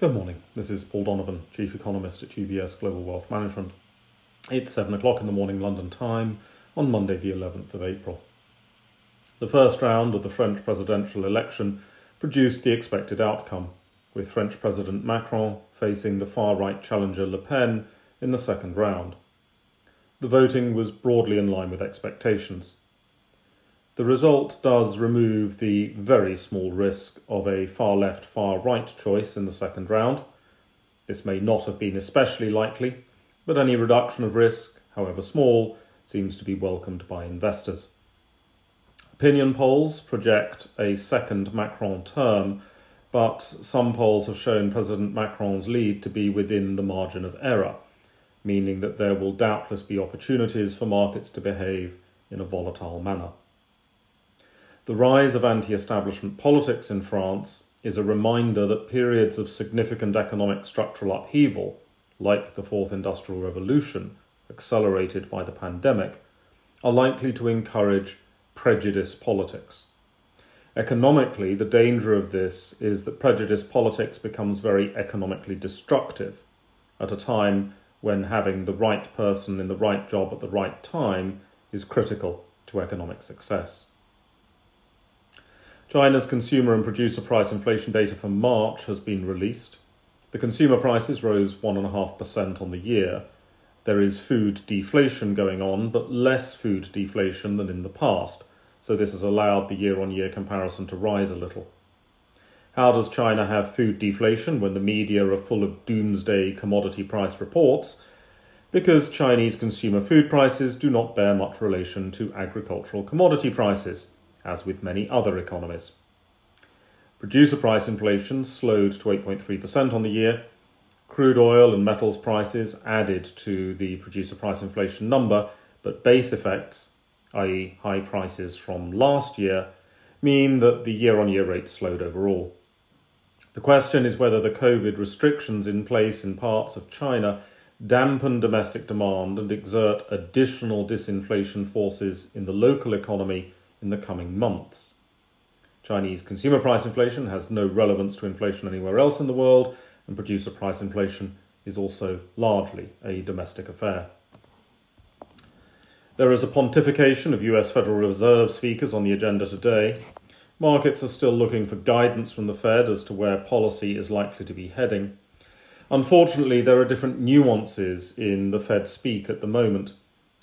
Good morning. This is Paul Donovan, Chief Economist at UBS Global Wealth Management. It's 7 o'clock in the morning London time on Monday, the 11th of April. The first round of the French presidential election produced the expected outcome, with French President Macron facing the far right challenger Le Pen in the second round. The voting was broadly in line with expectations. The result does remove the very small risk of a far left, far right choice in the second round. This may not have been especially likely, but any reduction of risk, however small, seems to be welcomed by investors. Opinion polls project a second Macron term, but some polls have shown President Macron's lead to be within the margin of error, meaning that there will doubtless be opportunities for markets to behave in a volatile manner. The rise of anti establishment politics in France is a reminder that periods of significant economic structural upheaval, like the Fourth Industrial Revolution, accelerated by the pandemic, are likely to encourage prejudice politics. Economically, the danger of this is that prejudice politics becomes very economically destructive at a time when having the right person in the right job at the right time is critical to economic success. China's consumer and producer price inflation data for March has been released. The consumer prices rose 1.5% on the year. There is food deflation going on, but less food deflation than in the past, so this has allowed the year on year comparison to rise a little. How does China have food deflation when the media are full of doomsday commodity price reports? Because Chinese consumer food prices do not bear much relation to agricultural commodity prices as with many other economies. Producer price inflation slowed to 8.3% on the year. Crude oil and metals prices added to the producer price inflation number, but base effects, i.e., high prices from last year, mean that the year on year rate slowed overall. The question is whether the COVID restrictions in place in parts of China dampen domestic demand and exert additional disinflation forces in the local economy in the coming months. Chinese consumer price inflation has no relevance to inflation anywhere else in the world, and producer price inflation is also largely a domestic affair. There is a pontification of US Federal Reserve speakers on the agenda today. Markets are still looking for guidance from the Fed as to where policy is likely to be heading. Unfortunately, there are different nuances in the Fed speak at the moment.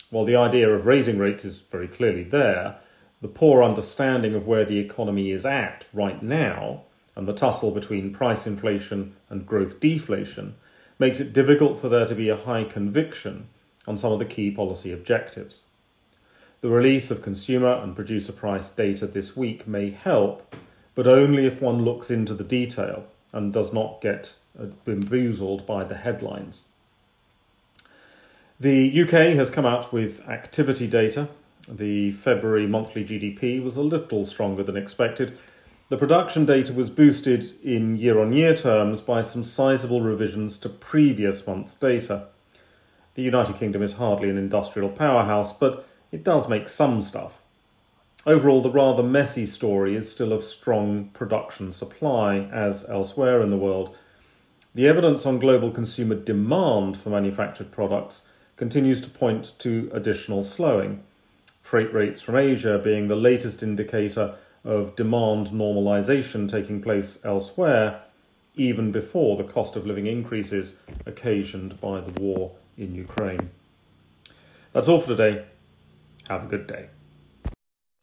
While the idea of raising rates is very clearly there, the poor understanding of where the economy is at right now and the tussle between price inflation and growth deflation makes it difficult for there to be a high conviction on some of the key policy objectives. The release of consumer and producer price data this week may help, but only if one looks into the detail and does not get uh, bamboozled by the headlines. The UK has come out with activity data the February monthly GDP was a little stronger than expected. The production data was boosted in year on year terms by some sizable revisions to previous month's data. The United Kingdom is hardly an industrial powerhouse, but it does make some stuff. Overall, the rather messy story is still of strong production supply, as elsewhere in the world. The evidence on global consumer demand for manufactured products continues to point to additional slowing freight rates from Asia being the latest indicator of demand normalization taking place elsewhere, even before the cost of living increases occasioned by the war in Ukraine. That's all for today. Have a good day.